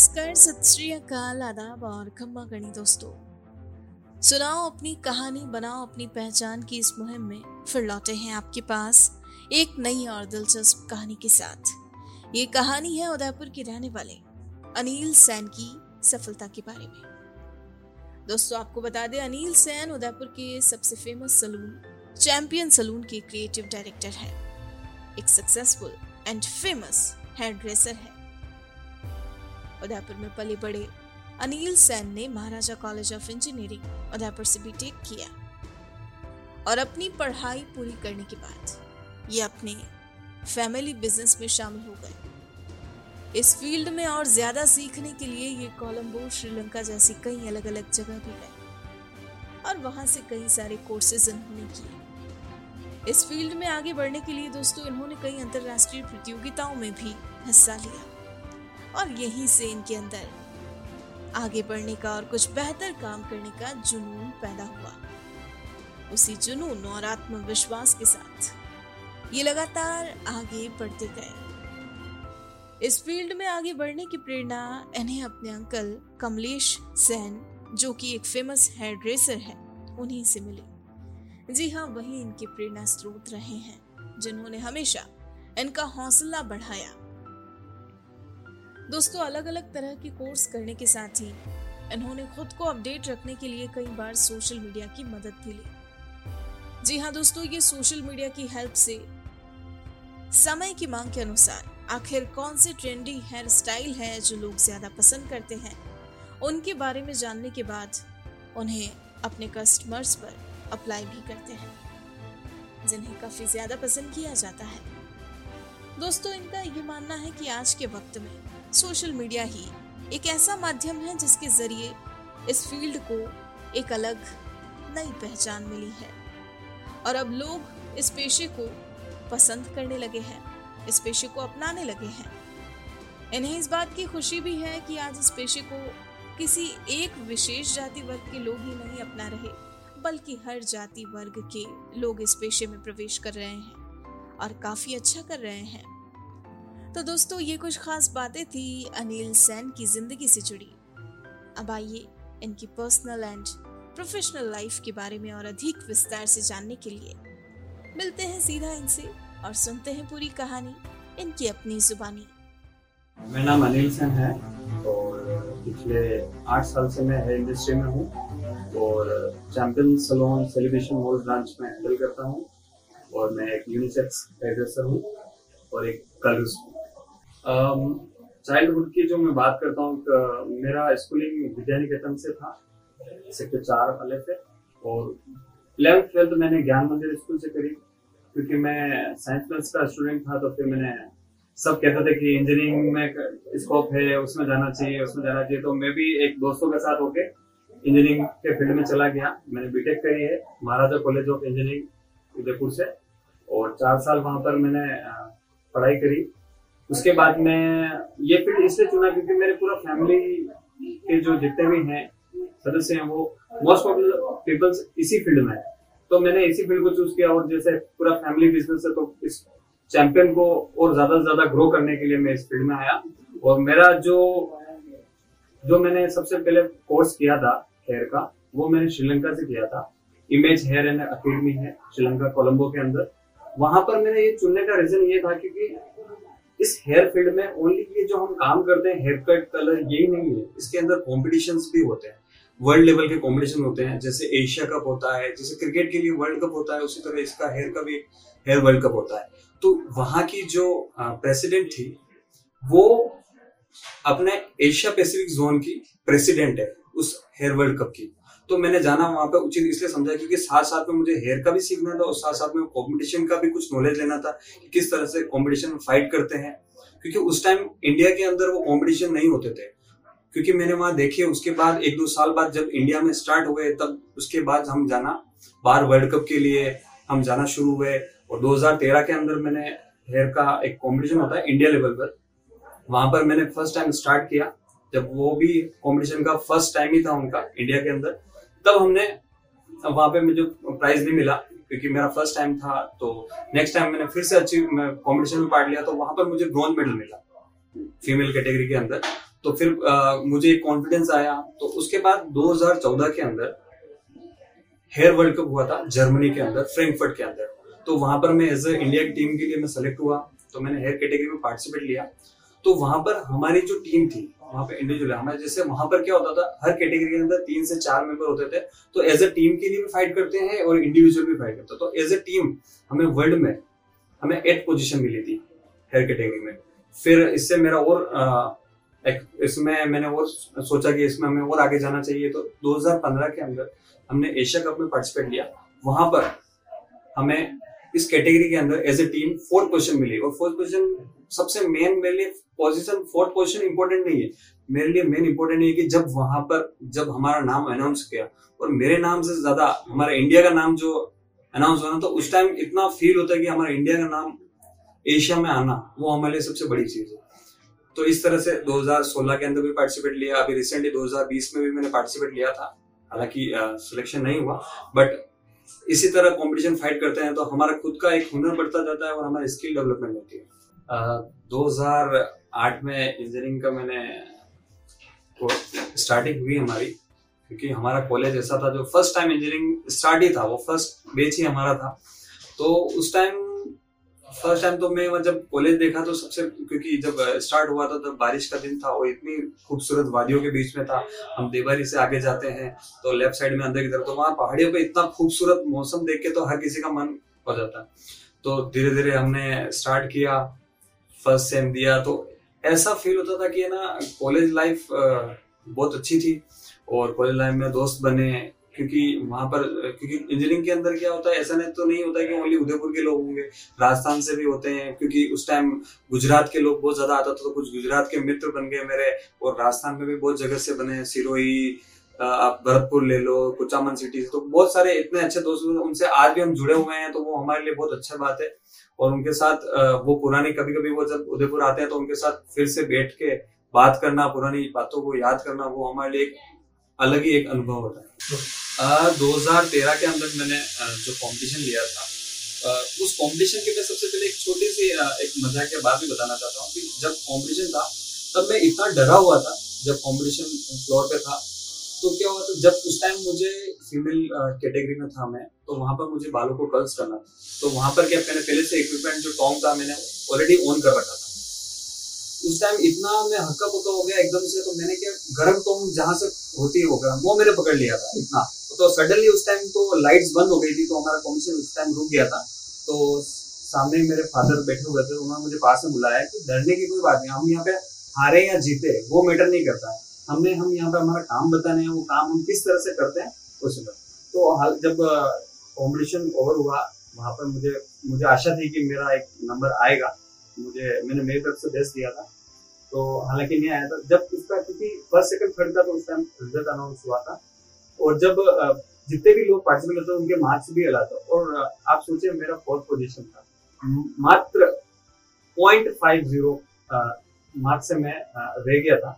नमस्कार, सत श्री अकाल, आदाब और खम्मा गणी दोस्तों। सुनाओ अपनी कहानी, बनाओ अपनी पहचान की इस मुहिम में, फिर लौटे हैं आपके पास एक नई और दिलचस्प कहानी के साथ। ये कहानी है उदयपुर के रहने वाले अनिल सैन की सफलता के बारे में। दोस्तों, आपको बता दें, अनिल सैन उदयपुर के सबसे फ़ेमस सलून चैंपियन सलून के क्रिएटिव डायरेक्टर है। एक successful and famous hair dresser है। उदयपुर में पले बड़े अनिल सैन ने Maharaja college of engineering Udaipur से बीटेक किया और अपनी पढ़ाई पूरी करने के बाद ये अपने फैमिली बिज़नेस में शामिल हो गए। इस फ़ील्ड में और ज़्यादा सीखने के लिए ये कोलंबो श्रीलंका जैसी कई अलग अलग जगह भी गए और वहाँ से कई सारे कोर्सेज इन्होंने किए। इस फ़ील्ड में आगे बढ़ने के लिए दोस्तों इन्होंने कई अंतरराष्ट्रीय प्रतियोगिताओं में भी हिस्सा लिया। और यहीं से इनके अंदर। आगे बढ़ने का और कुछ बेहतर काम करने का जुनून पैदा हुआ। उसी जुनून और आत्मविश्वास के साथ ये लगातार आगे बढ़ते गए। इस फ़ील्ड में आगे बढ़ने की प्रेरणा इन्हें अपने अंकल कमलेश सेन, जो कि एक फ़ेमस हेयर ड्रेसर है, उन्हीं से मिली। जी हाँ वही इनके प्रेरणा स्रोत रहे हैं, जिन्होंने हमेशा इनका हौसला बढ़ाया। दोस्तों अलग अलग तरह के कोर्स करने के साथ ही इन्होंने खुद को अपडेट रखने के लिए कई बार सोशल मीडिया की मदद भी ली जी हाँ दोस्तों, ये सोशल मीडिया की हेल्प से समय की मांग के अनुसार आखिर कौन से ट्रेंडी हेयर स्टाइल है जो लोग ज़्यादा पसंद करते हैं? उनके बारे में जानने के बाद उन्हें अपने कस्टमर्स पर अप्लाई भी करते हैं, जिन्हें काफ़ी ज़्यादा पसंद किया जाता है। दोस्तों, इनका ये मानना है कि आज के वक्त में सोशल मीडिया ही एक ऐसा माध्यम है जिसके ज़रिए इस फ़ील्ड को एक अलग नई पहचान मिली है। और अब लोग इस पेशे को पसंद करने लगे हैं, इस पेशे को अपनाने लगे हैं। इन्हें इस बात की खुशी भी है कि आज इस पेशे को किसी एक विशेष जाति वर्ग के लोग ही नहीं अपना रहे, बल्कि हर जाति वर्ग के लोग इस पेशे में प्रवेश कर रहे हैं और काफ़ी अच्छा कर रहे हैं। तो दोस्तों, ये कुछ खास बातें थी अनिल सैन की ज़िंदगी से जुड़ी। अब आइए इनकी पर्सनल एंड प्रोफेशनल लाइफ के बारे में और अधिक विस्तार से जानने के लिए मिलते हैं सीधा इनसे और सुनते हैं पूरी कहानी, इनकी अपनी जुबानी। मेरा नाम अनिल सेन है और पिछले आठ साल से मैं हेयर इंडस्ट्री में हूँ और champion salon celebration mall branch में हैंडल करता हूँ और मैं एक यूनिसेक्स हेयर ड्रेसर हूँ और एक कलर्स चाइल्डहुड की जो मैं बात करता हूँ मेरा स्कूलिंग विद्या निकेतन से था सेक्टर चार वाले से, और इलेवेंथ ट्वेल्थ मैंने ज्ञान मंदिर स्कूल से करी, क्योंकि मैं साइंस क्लास का स्टूडेंट था तो फिर मैंने सब कहते थे कि इंजीनियरिंग में स्कोप है, उसमें जाना चाहिए, उसमें जाना चाहिए तो मैं भी एक दोस्तों के साथ होके इंजीनियरिंग के फ़ील्ड में चला गया। मैंने बीटेक करी है, Maharaja college of engineering Udaipur से, और चार साल वहाँ पर मैंने पढ़ाई करी। उसके बाद मैं ये फ़ील्ड इसलिए चुना क्योंकि मेरे पूरा फैमिली के जो जितने भी हैं, सदस्य हैं, वो मोस्ट ऑफ़ पीपल्स इसी फ़ील्ड में है। तो मैंने इसी फ़ील्ड को चूज़ किया और जैसे पूरा फैमिली बिज़नेस है तो इस चैंपियन को और ज़्यादा से ज़्यादा ग्रो करने के लिए मैं इस फ़ील्ड में आया। और मेरा जो जो मैंने सबसे पहले कोर्स किया था हेयर का, वो मैंने श्रीलंका से किया था। इमेज हेयर एंड अकेडमी है, श्रीलंका कोलंबो के अंदर। वहाँ पर मैंने ये चुनने का रीजन ये था क्योंकि इस हेयर फ़ील्ड में ओनली ये जो हम काम करते हैं हेयर कट कलर यही नहीं है। इसके अंदर कॉम्पिटिशन भी होते हैं। वर्ल्ड लेवल के कॉम्पिटिशन होते हैं। जैसे एशिया कप होता है, जैसे क्रिकेट के लिए वर्ल्ड कप होता है, उसी तरह इसका हेयर का भी हेयर वर्ल्ड कप होता है। तो वहाँ की जो प्रेसिडेंट थी, वो अपने एशिया पैसिफिक जोन की प्रेसिडेंट है, उस हेयर वर्ल्ड कप की। तो मैंने जाना वहाँ पे उचित, इसलिए समझा क्योंकि साथ साथ में मुझे हेयर का भी सीखना था और साथ साथ में कॉम्पिटिशन का भी कुछ नॉलेज लेना था कि किस तरह से कॉम्पिटिशन में फाइट करते हैं। क्योंकि उस टाइम इंडिया के अंदर वो कॉम्पिटिशन नहीं होते थे। क्योंकि मैंने वहाँ देखे, उसके बाद एक दो साल बाद जब इंडिया में स्टार्ट हुए, तब उसके बाद हम जाना बाहर वर्ल्ड कप के लिए, हम जाना शुरू हुए और 2013 के अंदर मैंने हेयर का एक कॉम्पिटिशन होता है इंडिया लेवल पर। वहाँ पर मैंने फ़र्स्ट टाइम स्टार्ट किया, जब वो भी कॉम्पिटिशन का फ़र्स्ट टाइम ही था उनका इंडिया के अंदर। तब हमने वहाँ पे मुझे प्राइज नहीं मिला क्योंकि मेरा फ़र्स्ट टाइम था तो नेक्स्ट टाइम मैंने फिर से अच्छी कॉम्पिटिशन में पार्ट लिया तो वहाँ पर मुझे ब्रॉन्ज मेडल मिला फीमेल कैटेगरी के अंदर। तो फिर आ, मुझे कॉन्फिडेंस आया तो उसके बाद 2014 के अंदर हेयर वर्ल्ड कप हुआ था जर्मनी के अंदर फ्रेंकफर्ट के अंदर। तो वहाँ पर मैं एज ए इंडिया की टीम के लिए मैं सेलेक्ट हुआ तो मैंने हेयर कैटेगरी में पार्टिसिपेट लिया। तो वहाँ पर हमारी जो टीम थी वहाँ पे इंडिविजुअल हमारे जैसे वहाँ पर क्या होता था, हर कैटेगरी के अंदर तीन से चार मेंबर होते थे। तो एज ए टीम के लिए भी फाइट करते हैं और इंडिविजुअल भी फाइट करते तो एज ए टीम हमें वर्ल्ड में हमें एट पोजिशन मिली थी हेयर कैटेगरी में। फिर इससे मेरा और इसमें मैंने और सोचा कि इसमें हमें और आगे जाना चाहिए। तो 2015 के अंदर हमने एशिया कप में पार्टिसिपेट लिया। वहाँ पर हमें इस कैटेगरी के अंदर as a team fourth position मिली और फोर्थ पोजीशन सबसे मेन मेरे लिए पोजीशन फोर्थ पोजीशन इंपॉर्टेंट नहीं है। मेरे लिए मेन इंपॉर्टेंट है कि जब वहाँ पर, जब हमारा नाम अनाउंस किया और मेरे नाम से ज़्यादा हमारा इंडिया का नाम जो अनाउंस हुआ ना तो उस टाइम इतना फील होता है कि हमारा इंडिया का नाम एशिया में आना वो हमारे लिए सबसे बड़ी चीज़ है। तो इस तरह से 2016 के अंदर भी पार्टिसिपेट लिया। अभी रिसेंटली 2020 में भी मैंने पार्टिसिपेट लिया था। हालाँकि सिलेक्शन नहीं हुआ बट इसी तरह कंपटीशन फाइट करते हैं तो हमारा खुद का एक हुनर बढ़ता जाता है और हमारी स्किल डेवलपमेंट होती है। दो हज़ार आठ में इंजीनियरिंग का मैंने स्टार्टिंग हुई हमारी, क्योंकि हमारा कॉलेज ऐसा था जो फ़र्स्ट टाइम इंजीनियरिंग स्टार्ट ही था, वो फ़र्स्ट बेच ही हमारा था। तो उस टाइम फ़र्स्ट टाइम तो मैं जब कॉलेज देखा तो सबसे, क्योंकि जब स्टार्ट हुआ था, तब बारिश का दिन था, वो इतनी खूबसूरत वादियों के बीच में था। हम देवारी से आगे जाते हैं तो लेफ़्ट साइड में अंदर की तरफ़ तो वहाँ पहाड़ियों पे इतना खूबसूरत मौसम देख के तो हर किसी का मन हो जाता तो धीरे धीरे हमने स्टार्ट किया फ़र्स्ट सेम दिया तो ऐसा फील होता था कि ना कॉलेज लाइफ बहुत अच्छी थी, और कॉलेज लाइफ में दोस्त बने क्योंकि वहाँ पर, क्योंकि इंजीनियरिंग के अंदर क्या होता है, ऐसा नहीं तो नहीं होता है कि ओनली उदयपुर के लोग होंगे, राजस्थान से भी होते हैं, क्योंकि उस टाइम गुजरात के लोग बहुत ज़्यादा आता था तो कुछ गुजरात के मित्र बन गए मेरे, और राजस्थान में भी बहुत जगह से बने सिरोही आप भरतपुर ले लो, कुचामन सिटी तो बहुत सारे इतने अच्छे दोस्त उनसे आज भी हम जुड़े हुए हैं तो वो हमारे लिए बहुत अच्छा बात है, और उनके साथ वो पुरानी कभी कभी वो जब उदयपुर आते हैं तो उनके साथ फिर से बैठ के बात करना, पुरानी बातों को याद करना, वो हमारे लिए एक अलग ही एक अनुभव होता है। दो हज़ार तेरह के अंदर मैंने जो कंपटीशन लिया था उस कंपटीशन के मैं सबसे पहले एक छोटी सी एक के बात भी बताना चाहता हूँ कि जब कंपटीशन था, तब मैं इतना डरा हुआ था, जब कंपटीशन फ्लोर पे था तो क्या हुआ था, जब उस टाइम मुझे फीमेल कैटेगरी में था मैं तो वहाँ पर मुझे बालों को कर्ल्स करना था। तो वहाँ पर क्या, मैंने पहले से इक्विपमेंट जो टॉम था, मैंने ऑलरेडी ऑन कर रखा था। उस टाइम इतना मैं हक्का पक्का हो गया एकदम से तो मैंने क्या, गर्म तो जहाँ से होती है वो गर्म वो मैंने पकड़ लिया था, इतना। तो सडनली उस टाइम तो लाइट्स बंद हो गई थी तो हमारा कॉम्पिटिशन उस टाइम रुक गया था। तो सामने मेरे फादर बैठे हुए थे, उन्होंने मुझे पास में बुलाया कि डरने की कोई बात नहीं, हम यहाँ पे हारे या जीते, वो मैटर नहीं करता। है हमने, हम यहाँ पे हमारा काम बताने हैं, वो काम हम किस तरह से करते हैं उस तो जब कॉम्पिटिशन ओवर हुआ, वहाँ पर मुझे मुझे आशा थी कि मेरा एक नंबर आएगा। मुझे, मैंने मेरी तरफ़ से बेस्ट दिया था। तो हालाँकि नहीं आया था। जब उसका, क्योंकि फ़र्स्ट सेकंड थर्ड था तो उस टाइम रिज़ल्ट अनाउंस हुआ था। और जब जितने भी लोग पार्टिसिपेट होते उनके मार्क्स भी अलग था। और आप सोचिए, मेरा फोर्थ पोजीशन था। मात्र पॉइंट फाइव ज़ीरो मार्क्स से मैं रह गया था।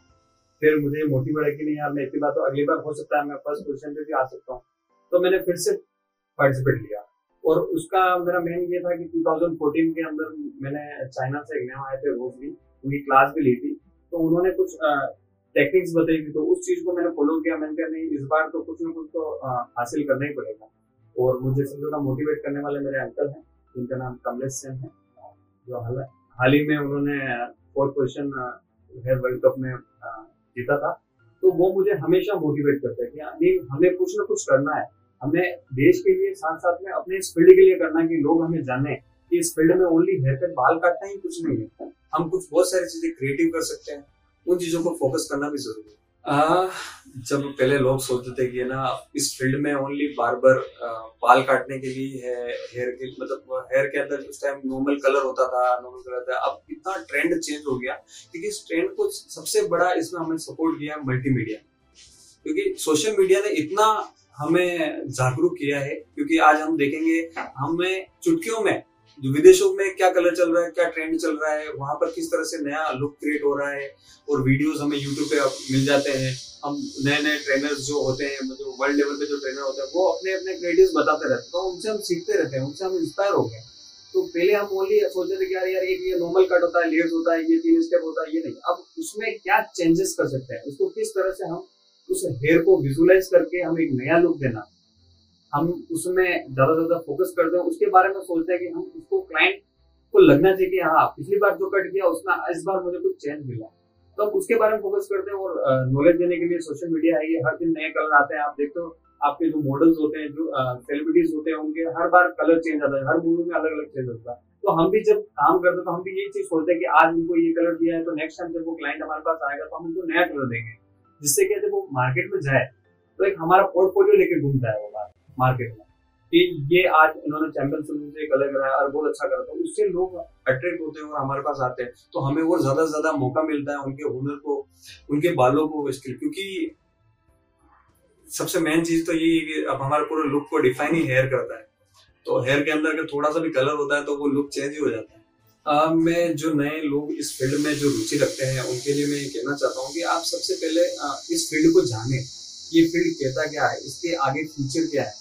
फिर मुझे मोटिवेट है कि नहीं यार, मैं इतनी बार तो अगली बार हो सकता है, मैं फ़र्स्ट पोजीशन पे भी आ सकता हूँ। तो मैंने फिर से पार्टिसिपेट लिया। और उसका मेरा मेन ये था कि 2014 के अंदर मैंने चाइना से एक मैम आए थे वो रोजली उनकी क्लास भी ली थी। तो उन्होंने कुछ टेक्निक्स बताई थी। तो उस चीज़ को मैंने फॉलो किया। मैंने कहा, नहीं, इस बार तो कुछ ना कुछ तो हासिल करना ही पड़ेगा। और मुझे सबसे ज़्यादा मोटिवेट करने वाले मेरे अंकल हैं। जिनका नाम कमलेश सेन है। जो हाल हाल ही में उन्होंने फोर्थ पोजिशन वर्ल्ड कप में जीता था। तो वो मुझे हमेशा मोटिवेट करते हैं कि नहीं, हमें कुछ ना कुछ करना है। हमें देश के लिए साथ साथ में अपने इस फ़ील्ड के लिए करना कि लोग हमें जाने कि इस फ़ील्ड में ओनली हेयर कट बाल काटना ही कुछ नहीं है। हम कुछ बहुत सारी चीज़ें क्रिएटिव कर सकते हैं। उन चीज़ों को फोकस करना भी ज़रूरी है। आ, जब पहले लोग सोचते थे कि ना इस फ़ील्ड में ओनली बार्बर बाल काटने के लिए है हेयर के मतलब हेयर के अंदर उस टाइम नॉर्मल कलर होता था नॉर्मल कलर था। अब इतना ट्रेंड चेंज हो गया क्योंकि इस ट्रेंड को सबसे बड़ा इसमें हमें सपोर्ट किया है मल्टीमीडिया क्योंकि सोशल मीडिया ने इतना हमें जागरूक किया है, क्योंकि आज हम देखेंगे हमें चुटकियों में, जो विदेशों में क्या कलर चल रहा है, क्या ट्रेंड चल रहा है, वहाँ पर किस तरह से नया लुक क्रिएट हो रहा है, और वीडियोस हमें यूट्यूब पे मिल जाते हैं। हम नए नए ट्रेनर्स जो होते हैं मतलब वर्ल्ड लेवल पे जो ट्रेनर होते हैं, वो अपने अपने क्रिएटिव बताते रहते हैं तो उनसे हम सीखते रहते हैं, उनसे हम इंस्पायर हो गए तो पहले हम ओनली सोचते थे कि यार यार, ये नॉर्मल कट होता है लेयर्स होता है, ये तीन स्टेप होता है, ये नहीं। अब उसमें क्या चेंजेस कर सकते हैं, उसको किस तरह से हम उस हेयर को विजुलाइज करके हम एक नया लुक देना। हम उसमें ज़्यादा ज़्यादा फोकस करते हैं। उसके बारे में सोचते हैं कि हम उसको क्लाइंट को लगना चाहिए कि हाँ पिछली बार जो कट किया उसमें इस बार मुझे कुछ चेंज मिला। तो हम उसके बारे में फोकस करते हैं और नॉलेज देने के लिए सोशल मीडिया है ये। हर दिन नए कलर आते हैं। आप देखते हो, आपके जो मॉडल्स होते हैं, जो सेलिब्रिटीज होते हैं, उनके हर बार कलर चेंज आता है। हर मूवी में अलग अलग चेंज होता है। तो हम भी जब काम करते हैं तो हम भी यही चीज़ सोचते हैं कि आज उनको ये कलर दिया है तो नेक्स्ट टाइम जब वो क्लाइंट हमारे पास आएगा तो हम उनको नया कलर देंगे। जिससे क्या जब वो मार्केट में जाए तो एक हमारा पोर्टफोलियो लेके घूमता है वो मार्केट में। कि ये आज इन्होंने चैंपियन फ़िल्म से कलर कराया और बहुत अच्छा करा है। उससे लोग अट्रैक्ट होते हैं और हमारे पास आते हैं। तो हमें और ज़्यादा से ज़्यादा मौका मिलता है उनके हुनर को, उनके बालों को स्किल क्योंकि सबसे मेन चीज़ तो यही है कि अब हमारे पूरे लुक को डिफाइन ही हेयर करता है। तो हेयर के अंदर अगर थोड़ा सा भी कलर होता है तो वो लुक चेंज ही हो जाता है। Uh, मैं जो नए लोग इस फ़ील्ड में जो रुचि रखते हैं उनके लिए मैं ये कहना चाहता हूँ कि आप सबसे पहले इस फ़ील्ड को जाने ये फ़ील्ड कहता क्या है इसके आगे फ्यूचर क्या है।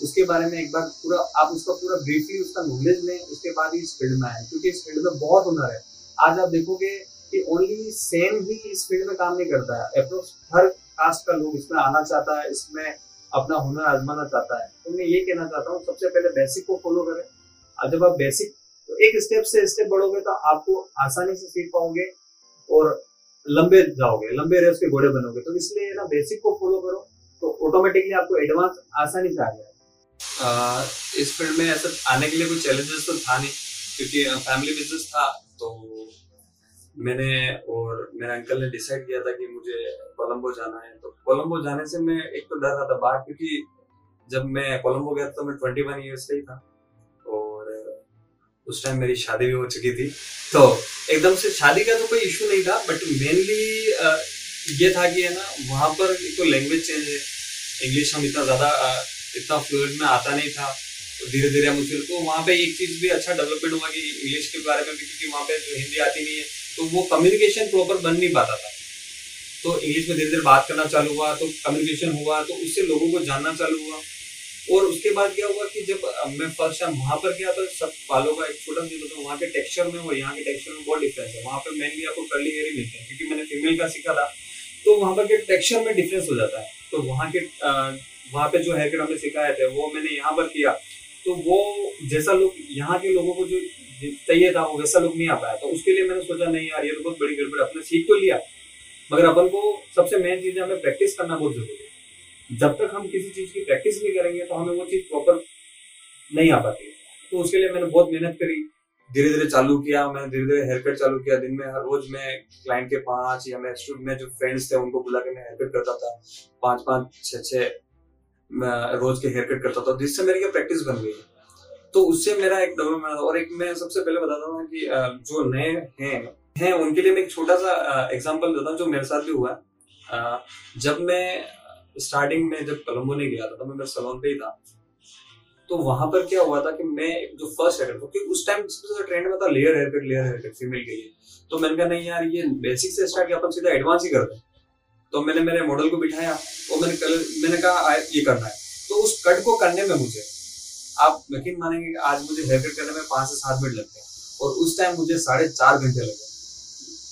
उसके बारे में एक बार पूरा आप उसका पूरा ब्रीफली उसका नॉलेज लें उसके बाद ही इस फ़ील्ड में आए क्योंकि इस फ़ील्ड में बहुत हुनर है। आज आप देखोगे कि ओनली सेम ही इस फ़ील्ड में काम नहीं करता है। अप्रोच हर कास्ट का लोग इसमें आना चाहता है इसमें अपना हुनर आजमाना चाहता है। तो मैं ये कहना चाहता हूँ सबसे पहले बेसिक को फॉलो करें। जब आप बेसिक तो एक स्टेप से स्टेप बढ़ोगे तो आपको आसानी से सीख पाओगे और लंबे जाओगे, लंबे रेस के घोड़े बनोगे। तो इसलिए ना बेसिक को फॉलो करो तो ऑटोमेटिकली आपको एडवांस आसानी से आ जाएगा। इस फ़ील्ड में ऐसा आने के लिए कोई चैलेंजेस तो था नहीं, क्योंकि फैमिली बिज़नेस था तो मैंने और मेरे अंकल ने डिसाइड किया था कि मुझे कोलंबो जाना है। तो कोलंबो जाने से मैं एक तो डर रहा था बाहर, क्योंकि जब मैं कोलंबो गया था तो मैं ट्वेंटी वन ईयर्स का ही था। उस टाइम मेरी शादी भी हो चुकी थी। तो एकदम से शादी का तो कोई इशू नहीं था बट मेनली ये था कि है ना, वहाँ पर एक तो लैंग्वेज चेंज है। इंग्लिश हम इतना ज़्यादा इतना फ्लुएंट में आता नहीं था। धीरे धीरे फिर तो वहाँ पे एक चीज़ भी अच्छा डेवलपमेंट हुआ कि इंग्लिश के बारे में भी, क्योंकि वहाँ पे जो हिंदी आती नहीं है तो वो कम्युनिकेशन प्रॉपर बन नहीं पाता था। तो इंग्लिश में धीरे धीरे बात करना चालू हुआ तो कम्युनिकेशन हुआ तो उससे लोगों को जानना चालू हुआ। और उसके बाद क्या हुआ कि जब मैं फ़र्स्ट टाइम वहाँ पर गया तो सब बालों का एक छोटा सा तो वहाँ के टेक्सचर में और यहाँ के टेक्सचर में बहुत डिफरेंस है। वहाँ पे मेनली आपको कर्ली हेयर ही मिलते हैं, क्योंकि मैंने फीमेल का सीखा था। तो वहाँ पर के टेक्सचर में डिफरेंस हो जाता है। तो वहाँ के वहाँ पे जो हेयर कट हमें सिखाए थे, वो मैंने यहाँ पर किया। तो वो जैसा लोग, यहाँ के लोगों को जो चाहिए था, वो वैसा लुक नहीं आ पाया। तो उसके लिए मैंने सोचा, नहीं यार, ये तो बहुत बड़ी गड़बड़ अपने सीख तो लिया। मगर अपन को सबसे मेन चीज़ है हमें प्रैक्टिस करना बहुत ज़रूरी है। जब तक हम किसी चीज़ की प्रैक्टिस नहीं करेंगे तो हमें वो चीज़ प्रॉपर नहीं आ पाती। तो उसके लिए मैंने बहुत मेहनत करी। धीरे धीरे चालू किया मैंने धीरे धीरे हेयर कट चालू किया। दिन में, हर रोज मैं क्लाइंट के पाँच या मैं स्टूडेंट में जो फ्रेंड्स थे, उनको बुला के मैं हेयर कट करता था। पाँच पाँच छह छह रोज के हेयर कट करता था। जिससे मेरी क्या प्रैक्टिस बन गई। तो उससे मेरा एक डेवलपमेंट और एक मैं सबसे पहले बताता हूँ कि जो नए हैं हैं, उनके लिए मैं एक छोटा सा एग्जांपल देता हूँ जो मेरे साथ भी हुआ। जब मैं स्टार्टिंग में जब कोलंबो नहीं गया था तो मैं सलोन पे ही था। तो वहाँ पर क्या हुआ था कि मैं जो फ़र्स्ट हेयर क्योंकि उस टाइम सबसे ट्रेंड में था layer hair cut layer hair cut female के लिए। तो मैंने कहा, नहीं यार, ये बेसिक से स्टार्ट किया, अपन सीधा एडवांस ही करते तो मैंने मेरे मॉडल को बिठाया और मैंने कलर मैंने कहा ये करना है। तो उस कट को करने में मुझे, आप यकीन मानेंगे कि आज मुझे हेयर कट करने में पाँच से सात मिनट लगते हैं। और उस टाइम मुझे साढ़े चार घंटे लगे।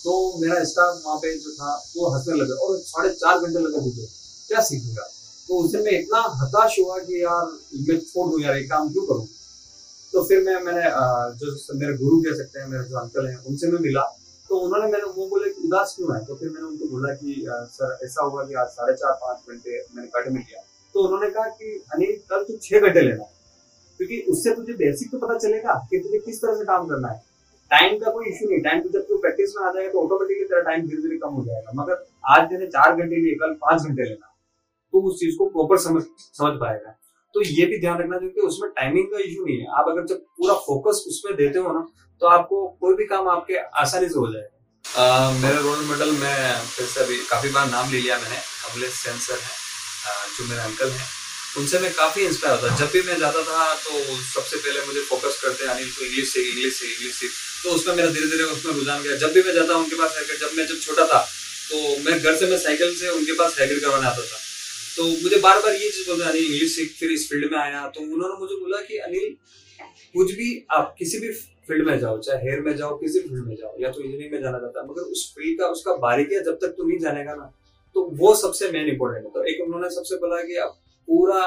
तो मेरा स्टाफ वहाँ पे जो था, वो हंसने लगे और साढ़े चार घंटे लगे मुझे। क्या सीखेगा? तो उस दिन मैं इतना हताश हुआ कि यार, मैं छोड़ दूँ यार, एक काम क्यों करूँ? तो फिर मैं, मैंने जो मेरे गुरु कह सकते हैं, मेरे जो अंकल हैं, उनसे मैं मिला। तो उन्होंने मैंने, वो बोले कि उदास क्यों है? तो फिर मैंने उनको बोला कि सर, ऐसा हुआ कि आज साढ़े चार, पाँच घंटे मैंने कट में लिया। तो उन्होंने कहा कि, अनिल, कल तू छह घंटे लेना। क्योंकि उससे तुझे बेसिक तो पता चलेगा कि तुझे किस तरह से काम करना है। टाइम का कोई इशू नहीं। टाइम तो जब तू प्रैक्टिस में आ जाएगा तो ऑटोमेटिकली तेरा टाइम धीरे धीरे कम हो जाएगा। मगर आज तेने चार घंटे लिए, कल पाँच घंटे लेना। तो उस चीज़ को प्रॉपर समझ समझ पाएगा। तो ये भी ध्यान रखना चाहिए कि उसमें टाइमिंग का इशू नहीं है। आप अगर जब पूरा फोकस उसमें देते हो ना तो आपको कोई भी काम आपके आसानी से हो जाएगा। मेरे रोल मॉडल में फिर से अभी काफ़ी बार नाम ले लिया मैंने। कमलेश सेंसर है जो मेरे अंकल हैं। उनसे मैं काफ़ी इंस्पायर होता जब भी मैं जाता था तो सबसे पहले मुझे फोकस करते अनिल तो इंग्लिश से इंग्लिश से इंग्लिश से। तो उसमें मेरा धीरे धीरे उसमें रुझान गया। जब भी मैं जाता उनके पास हैकर जब मैं जब छोटा था तो मैं घर से, मैं साइकिल से उनके पास हैकर करवाने आता था। तो मुझे बार बार ये चीज़ बोलते अनिल इंग्लिश सीख फिर इस फ़ील्ड में आया तो उन्होंने मुझे बोला कि, अनिल, कुछ भी आप किसी भी फ़ील्ड में जाओ, चाहे हेयर में जाओ, किसी फ़ील्ड में जाओ, या तो इंजीनियरिंग में जाना चाहता है, मगर उस फ़ील्ड का, उसका बारीकिया जब तक तू नहीं जानेगा ना तो वो सबसे मेन इंपॉर्टेंट होता है। एक उन्होंने सबसे बोला कि, आप पूरा,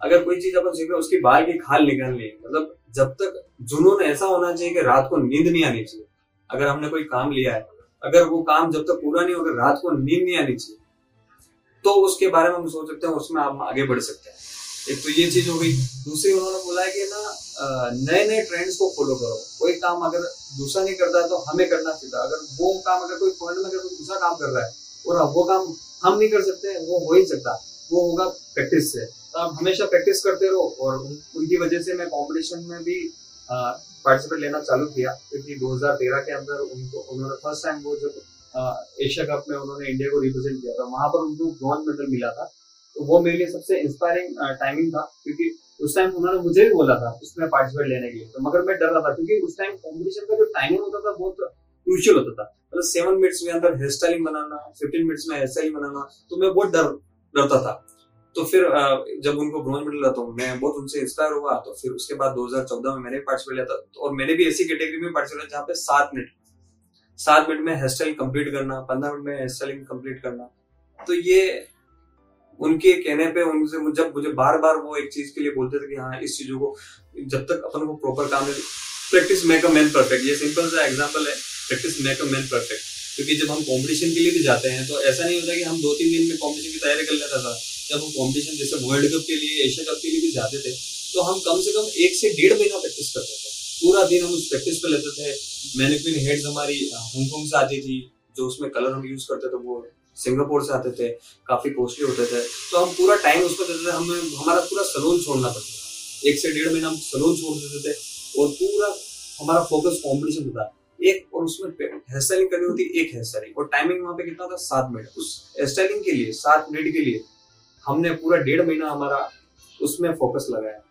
अगर कोई चीज़ अपन सीख रहे उसकी बाल की खाल निकालनी है। मतलब जब तक जुनून ऐसा होना चाहिए कि रात को नींद नहीं आनी चाहिए, अगर हमने कोई काम लिया है, अगर वो काम जब तक पूरा नहीं होगा रात को नींद नहीं आनी चाहिए तो उसके बारे में हम सोच सकते हैं, उसमें आप आगे बढ़ सकते हैं। एक तो ये चीज़ हो गई। दूसरी उन्होंने बोला है कि ना नए नए ट्रेंड्स को फॉलो करो। कोई काम अगर दूसरा नहीं करता है तो हमें करना सीधा। अगर वो काम, अगर कोई फॉरन में अगर कोई दूसरा काम कर रहा है, और अब वो काम हम नहीं कर सकते, वो हो ही सकता। वो होगा प्रैक्टिस से। तो आप हमेशा प्रैक्टिस करते रहो, और उनकी वजह से मैं कॉम्पिटिशन में भी पार्टिसिपेट लेना चालू किया। क्योंकि 2013 के अंदर उनको, उन्होंने फ़र्स्ट टाइम वो जब एशिया कप में उन्होंने इंडिया को रिप्रेजेंट किया था। वहाँ पर उनको ब्रॉन्ज मेडल मिला था। तो वो मेरे लिए सबसे इंस्पायरिंग टाइमिंग था, क्योंकि उस टाइम उन्होंने मुझे भी बोला था उसमें पार्टिसिपेट लेने के लिए। तो मगर मैं डर रहा था, क्योंकि उस टाइम कॉम्पिटिशन का जो टाइमिंग होता था बहुत क्रूशियल होता था। मतलब सेवन मिनट्स में अंदर हेयर स्टाइलिंग बनाना फिफ्टीन मिनट्स में हेयर स्टाइलिंग बनाना तो मैं बहुत डर, डरता था। तो फिर जब उनको ब्रॉन्ज मेडल मिला तो मैं बहुत उनसे इंस्पायर हुआ। तो फिर उसके बाद 2014 में मैंने पार्टिसिपेट लिया था। और मैंने भी ऐसी कैटेगरी में पार्टिसिपेट लिया जहाँ पे सात मिनट सात मिनट में हेयर स्टाइल कंप्लीट करना, पंद्रह मिनट में हेयर स्टाइलिंग कंप्लीट करना। तो ये उनके कहने पे, उनसे जब मुझे बार बार वो एक चीज़ के लिए बोलते थे कि हाँ इस चीज़ों को, जब तक अपन को प्रॉपर काम practice make a man perfect ये सिंपल सा एग्जांपल है practice make a man perfect क्योंकि जब हम कंपटीशन के लिए भी जाते हैं तो ऐसा नहीं होता कि हम दो तीन दिन में कंपटीशन की तैयारी कर लेता था। जब हम कॉम्पिटिशन जैसे वर्ल्ड कप के लिए एशिया कप के लिए भी जाते थे तो हम कम से कम एक से डेढ़ महीना प्रैक्टिस करते थे। पूरा दिन हम उस प्रैक्टिस पे लेते थे। मैनिक्विन हेड्स हमारी हांगकॉन्ग से आती थी, जो उसमें कलर हम यूज़ करते थे वो सिंगापुर से आते थे, काफ़ी कॉस्टली होते थे। तो हम पूरा टाइम उस पर देते थे, हमें, हमारा पूरा सलून छोड़ना पड़ता था। एक से डेढ़ महीना हम सलून छोड़ देते थे और पूरा हमारा फोकस कॉम्पिटिशन होता एक, और उसमें हेयर स्टाइलिंग करनी होती, एक हेयर स्टाइलिंग और टाइमिंग वहाँ पे कितना था? सात मिनट। उस हेयर स्टाइलिंग के लिए, सात मिनट के लिए हमने पूरा डेढ़ महीना हमारा उसमें फोकस लगाया।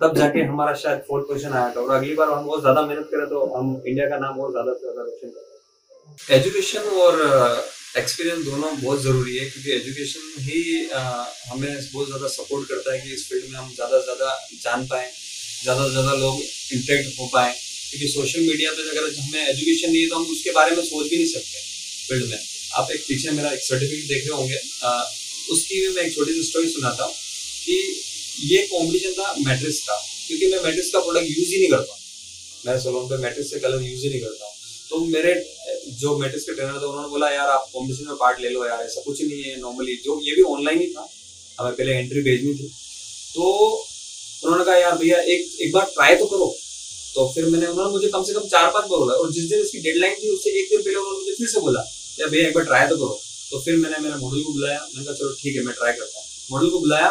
तब जाके हमारा शायद फोर्थ पोजिशन आया था। और अगली बार हम बहुत ज़्यादा मेहनत करें तो हम इंडिया का नाम और ज़्यादा से ज़्यादा रोशन करें। एजुकेशन और एक्सपीरियंस दोनों बहुत ज़रूरी है, क्योंकि एजुकेशन ही हमें बहुत ज़्यादा सपोर्ट करता है कि इस फ़ील्ड में हम ज़्यादा से ज़्यादा जान पाए, ज़्यादा से ज़्यादा लोग इंटरेक्ट हो पाए। क्योंकि सोशल मीडिया पे अगर हमें एजुकेशन नहीं है तो हम उसके बारे में सोच भी नहीं सकते फ़ील्ड में। आप एक पीछे मेरा एक सर्टिफिकेट देख रहे होंगे उसकी भी मैं एक छोटी सी स्टोरी सुनाता हूँ कि ये कॉम्पिटिशन था मैट्रिक्स का, क्योंकि मैं मैट्रिक्स का प्रोडक्ट यूज़ ही नहीं करता। मैं सलोन पे मैट्रिक्स से कलर यूज़ ही नहीं करता तो मेरे, जो मैट्रिक्स के ट्रेनर थे, उन्होंने बोला, यार, आप कॉम्पिटिशन में पार्ट ले लो यार, ऐसा कुछ नहीं है नॉर्मली जो ये भी ऑनलाइन ही था। हमें पहले एंट्री भेजनी थी। तो उन्होंने कहा, यार भैया, एक एक बार ट्राई तो करो। तो फिर मैंने, उन्होंने मुझे कम से कम चार पाँच बार बोला, और जिस दिन इसकी डेडलाइन थी, उससे एक दिन पहले उन्होंने मुझे फिर से बोला, यार भैया, एक बार ट्राई तो करो। तो फिर मैंने मेरे मॉडल को बुलाया। मैंने कहा, चलो, ठीक है, मैं ट्राई करता हूँ। मॉडल को बुलाया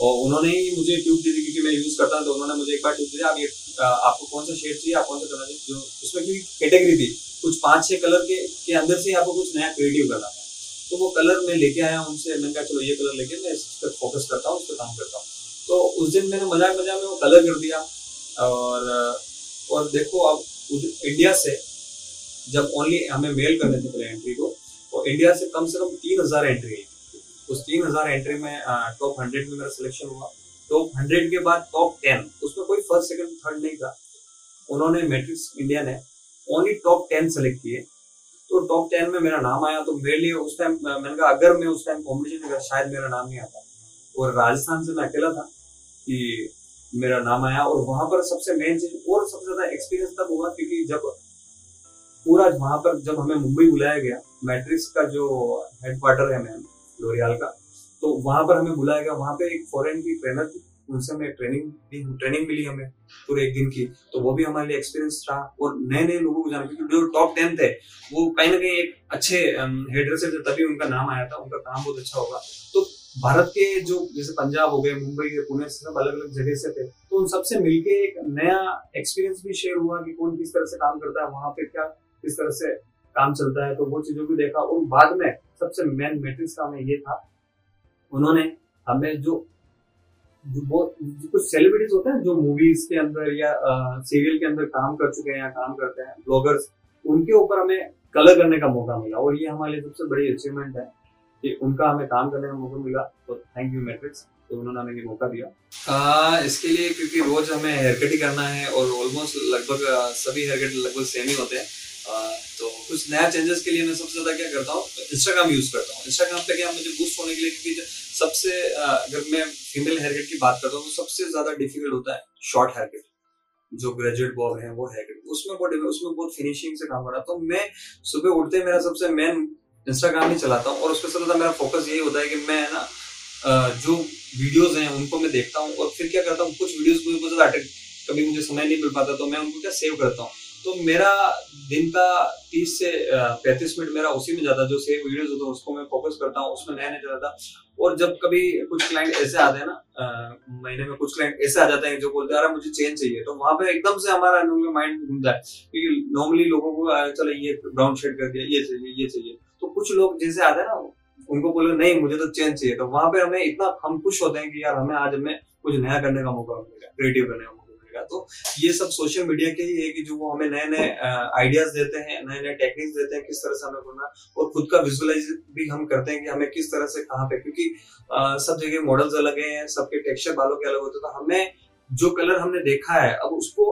और उन्होंने ही मुझे ट्यूब दी थी क्योंकि मैं यूज़ करता हूँ तो उन्होंने मुझे एक बार ट्यूब दिया आप ये आपको कौन सा शेड चाहिए आप कौन सा कलर चाहिए जो उसमें क्योंकि कैटेगरी थी कुछ पाँच छह कलर के, के अंदर से आपको कुछ नया क्रिएटिव करना था। तो वो कलर मैं लेके आया उनसे मैंने कहा चलो ये कलर लेके मैं इस पर फोकस करता हूँ उस पर काम करता हूँ। तो उस दिन मैंने मज़ाक मज़ाक में वो कलर कर दिया और और देखो अब इंडिया से जब ओनली हमें मेल करने थे पहले एंट्री को और इंडिया से कम से कम तीन हज़ार एंट्री आई। उस तीन हज़ार एंट्री में टॉप हंड्रेड में मेरा सिलेक्शन हुआ। टॉप हंड्रेड के बाद टॉप टेन उसमें कोई फ़र्स्ट सेकंड थर्ड नहीं था। उन्होंने मैट्रिक्स इंडिया ने ओनली टॉप टेन सेलेक्ट किए। तो टॉप टेन में मेरा नाम आया तो मेरे लिए उस टाइम मैंने कहा, अगर मैं उस टाइम कॉम्पिटिशन अगर शायद मेरा नाम नहीं आता। और राजस्थान से मैं अकेला था, कि मेरा नाम आया, और वहाँ पर सबसे मेन चीज़, और सबसे ज़्यादा एक्सपीरियंस तब हुआ, क्योंकि जब पूरा वहाँ पर जब हमें मुंबई बुलाया गया मैट्रिक्स का जो हेडक्वार्टर है मैम लोरियाल का। तो वहाँ पर हमें बुलाया गया वहाँ पे एक फॉरेन की ट्रेनर थी। उनसे हमें ट्रेनिंग ट्रेनिंग मिली हमें पूरे एक दिन की। तो वो भी हमारे लिए एक्सपीरियंस था और नए नए लोगों को जाना क्योंकि जो टॉप टेन थे, वो कहीं ना कहीं एक अच्छे हेडर से थे, तभी उनका नाम आया था। उनका काम बहुत अच्छा होगा। तो भारत के जो, जैसे पंजाब हो गए, मुंबई के पुणे सब अलग अलग जगह से थे। तो उन सबसे मिलके एक नया एक्सपीरियंस भी शेयर हुआ कि कौन किस तरह से काम करता है, वहाँ पे क्या, किस तरह से काम चलता है तो वो चीज़ों को देखा। और बाद में सबसे मेन मैट्रिक्स का हमें ये था उन्होंने हमें जो जो वो कुछ सेलिब्रिटीज होते हैं जो मूवीज़ के अंदर या सीरियल के अंदर काम कर चुके हैं या काम करते हैं ब्लॉगर्स उनके ऊपर हमें कलर करने का मौका मिला। और ये हमारे लिए सबसे बड़ी अचीवमेंट है कि उनका हमें काम करने का मौका मिला। तो थैंक यू मैट्रिक्स तो उन्होंने हमें ये मौका दिया। आ, इसके लिए क्योंकि रोज हमें हेयर कट ही करना है और ऑलमोस्ट लगभग सभी हेयर कट लगभग सेम ही होते हैं। तो कुछ नया चेंजेस के लिए मैं सबसे ज़्यादा क्या करता हूँ? इंस्टाग्राम यूज़ करता हूँ। इंस्टाग्राम पे क्या मुझे बूस्ट होने के लिए क्योंकि सबसे अगर मैं फीमेल हेयर कट की बात करता हूँ तो सबसे ज़्यादा डिफ़िकल्ट होता है शॉर्ट हेयर कट जो ग्रेजुएट बॉब है, वो है उसमें बहुत उसमें बहुत फिनिशिंग से काम कर रहा तो मैं सुबह उठते मेरा सबसे मेन इंस्टाग्राम ही चलाता हूँ और उसमें सबसे मेरा फोकस यही होता है कि मैं ना जो वीडियोस हैं, उनको मैं देखता हूँ और फिर क्या करता हूँ, कुछ वीडियोस को कभी मुझे समय नहीं मिल पाता तो मैं उनको क्या सेव करता हूँ। तो मेरा दिन का तीस से पैंतीस मिनट मेरा उसी में जाता जो सेव वीडियोस होते हैं, उसको मैं फोकस करता हूँ, उसमें नया नया जाता और जब कभी कुछ क्लाइंट ऐसे आते हैं ना महीने में कुछ क्लाइंट ऐसे आ जाते हैं, जो बोलते हैं, अरे, मुझे चेंज चाहिए। तो वहाँ पे एकदम से हमारा माइंड घूम जाए क्योंकि नॉर्मली लोगों को चलो, ये ब्राउन शेड कर दिया, ये चाहिए ये चाहिए। तो कुछ लोग जैसे आते हैं ना, उनको बोलो, नहीं, मुझे तो चेंज चाहिए। तो वहाँ पे हमें इतना हम खुश होते हैं कि, यार, हमें आज हमें कुछ नया करने का मौका मिलेगा क्रिएटिव करने का मिलेगा। तो ये सब सोशल मीडिया के ही है कि जो वो हमें नए नए आइडियाज़ देते हैं नए नए टेक्निक्स देते हैं, किस तरह से हमें करना और खुद का विजुअलाइज भी हम करते हैं कि हमें किस तरह से कहाँ पे। क्योंकि सब जगह मॉडल्स अलग हैं, सबके टेक्सचर बालों के अलग होते हैं तो हमें जो कलर हमने देखा है, अब उसको,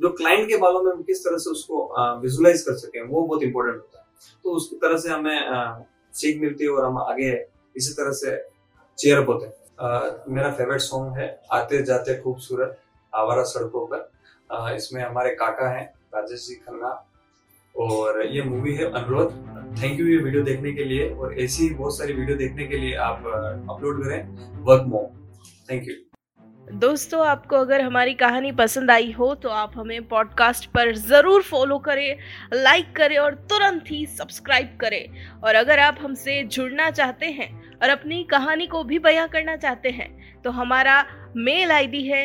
जो क्लाइंट के बालों में हम किस तरह से उसको विजुअलाइज कर सके, वो बहुत इंपॉर्टेंट होता है। तो उस तरह से हमें सीख मिलती है और हम आगे इसी तरह से चेयर होते हैं। मेरा फेवरेट सॉन्ग है आते जाते खूबसूरत। आवारा सड़कों पर। इसमें हमारे काका हैं, राजेश जी खन्ना। और ये मूवी है अनुरोध। थैंक यू ये वीडियो देखने के लिए। और ऐसी बहुत सारी वीडियो देखने के लिए आप अपलोड करें। वर्क मोम थैंक यू दोस्तों, आपको अगर हमारी कहानी पसंद आई हो तो आप हमें पॉडकास्ट पर ज़रूर फॉलो करें लाइक करें और तुरंत ही सब्सक्राइब करें। और अगर आप हमसे जुड़ना चाहते हैं और अपनी कहानी को भी बयां करना चाहते हैं तो हमारा मेल आईडी है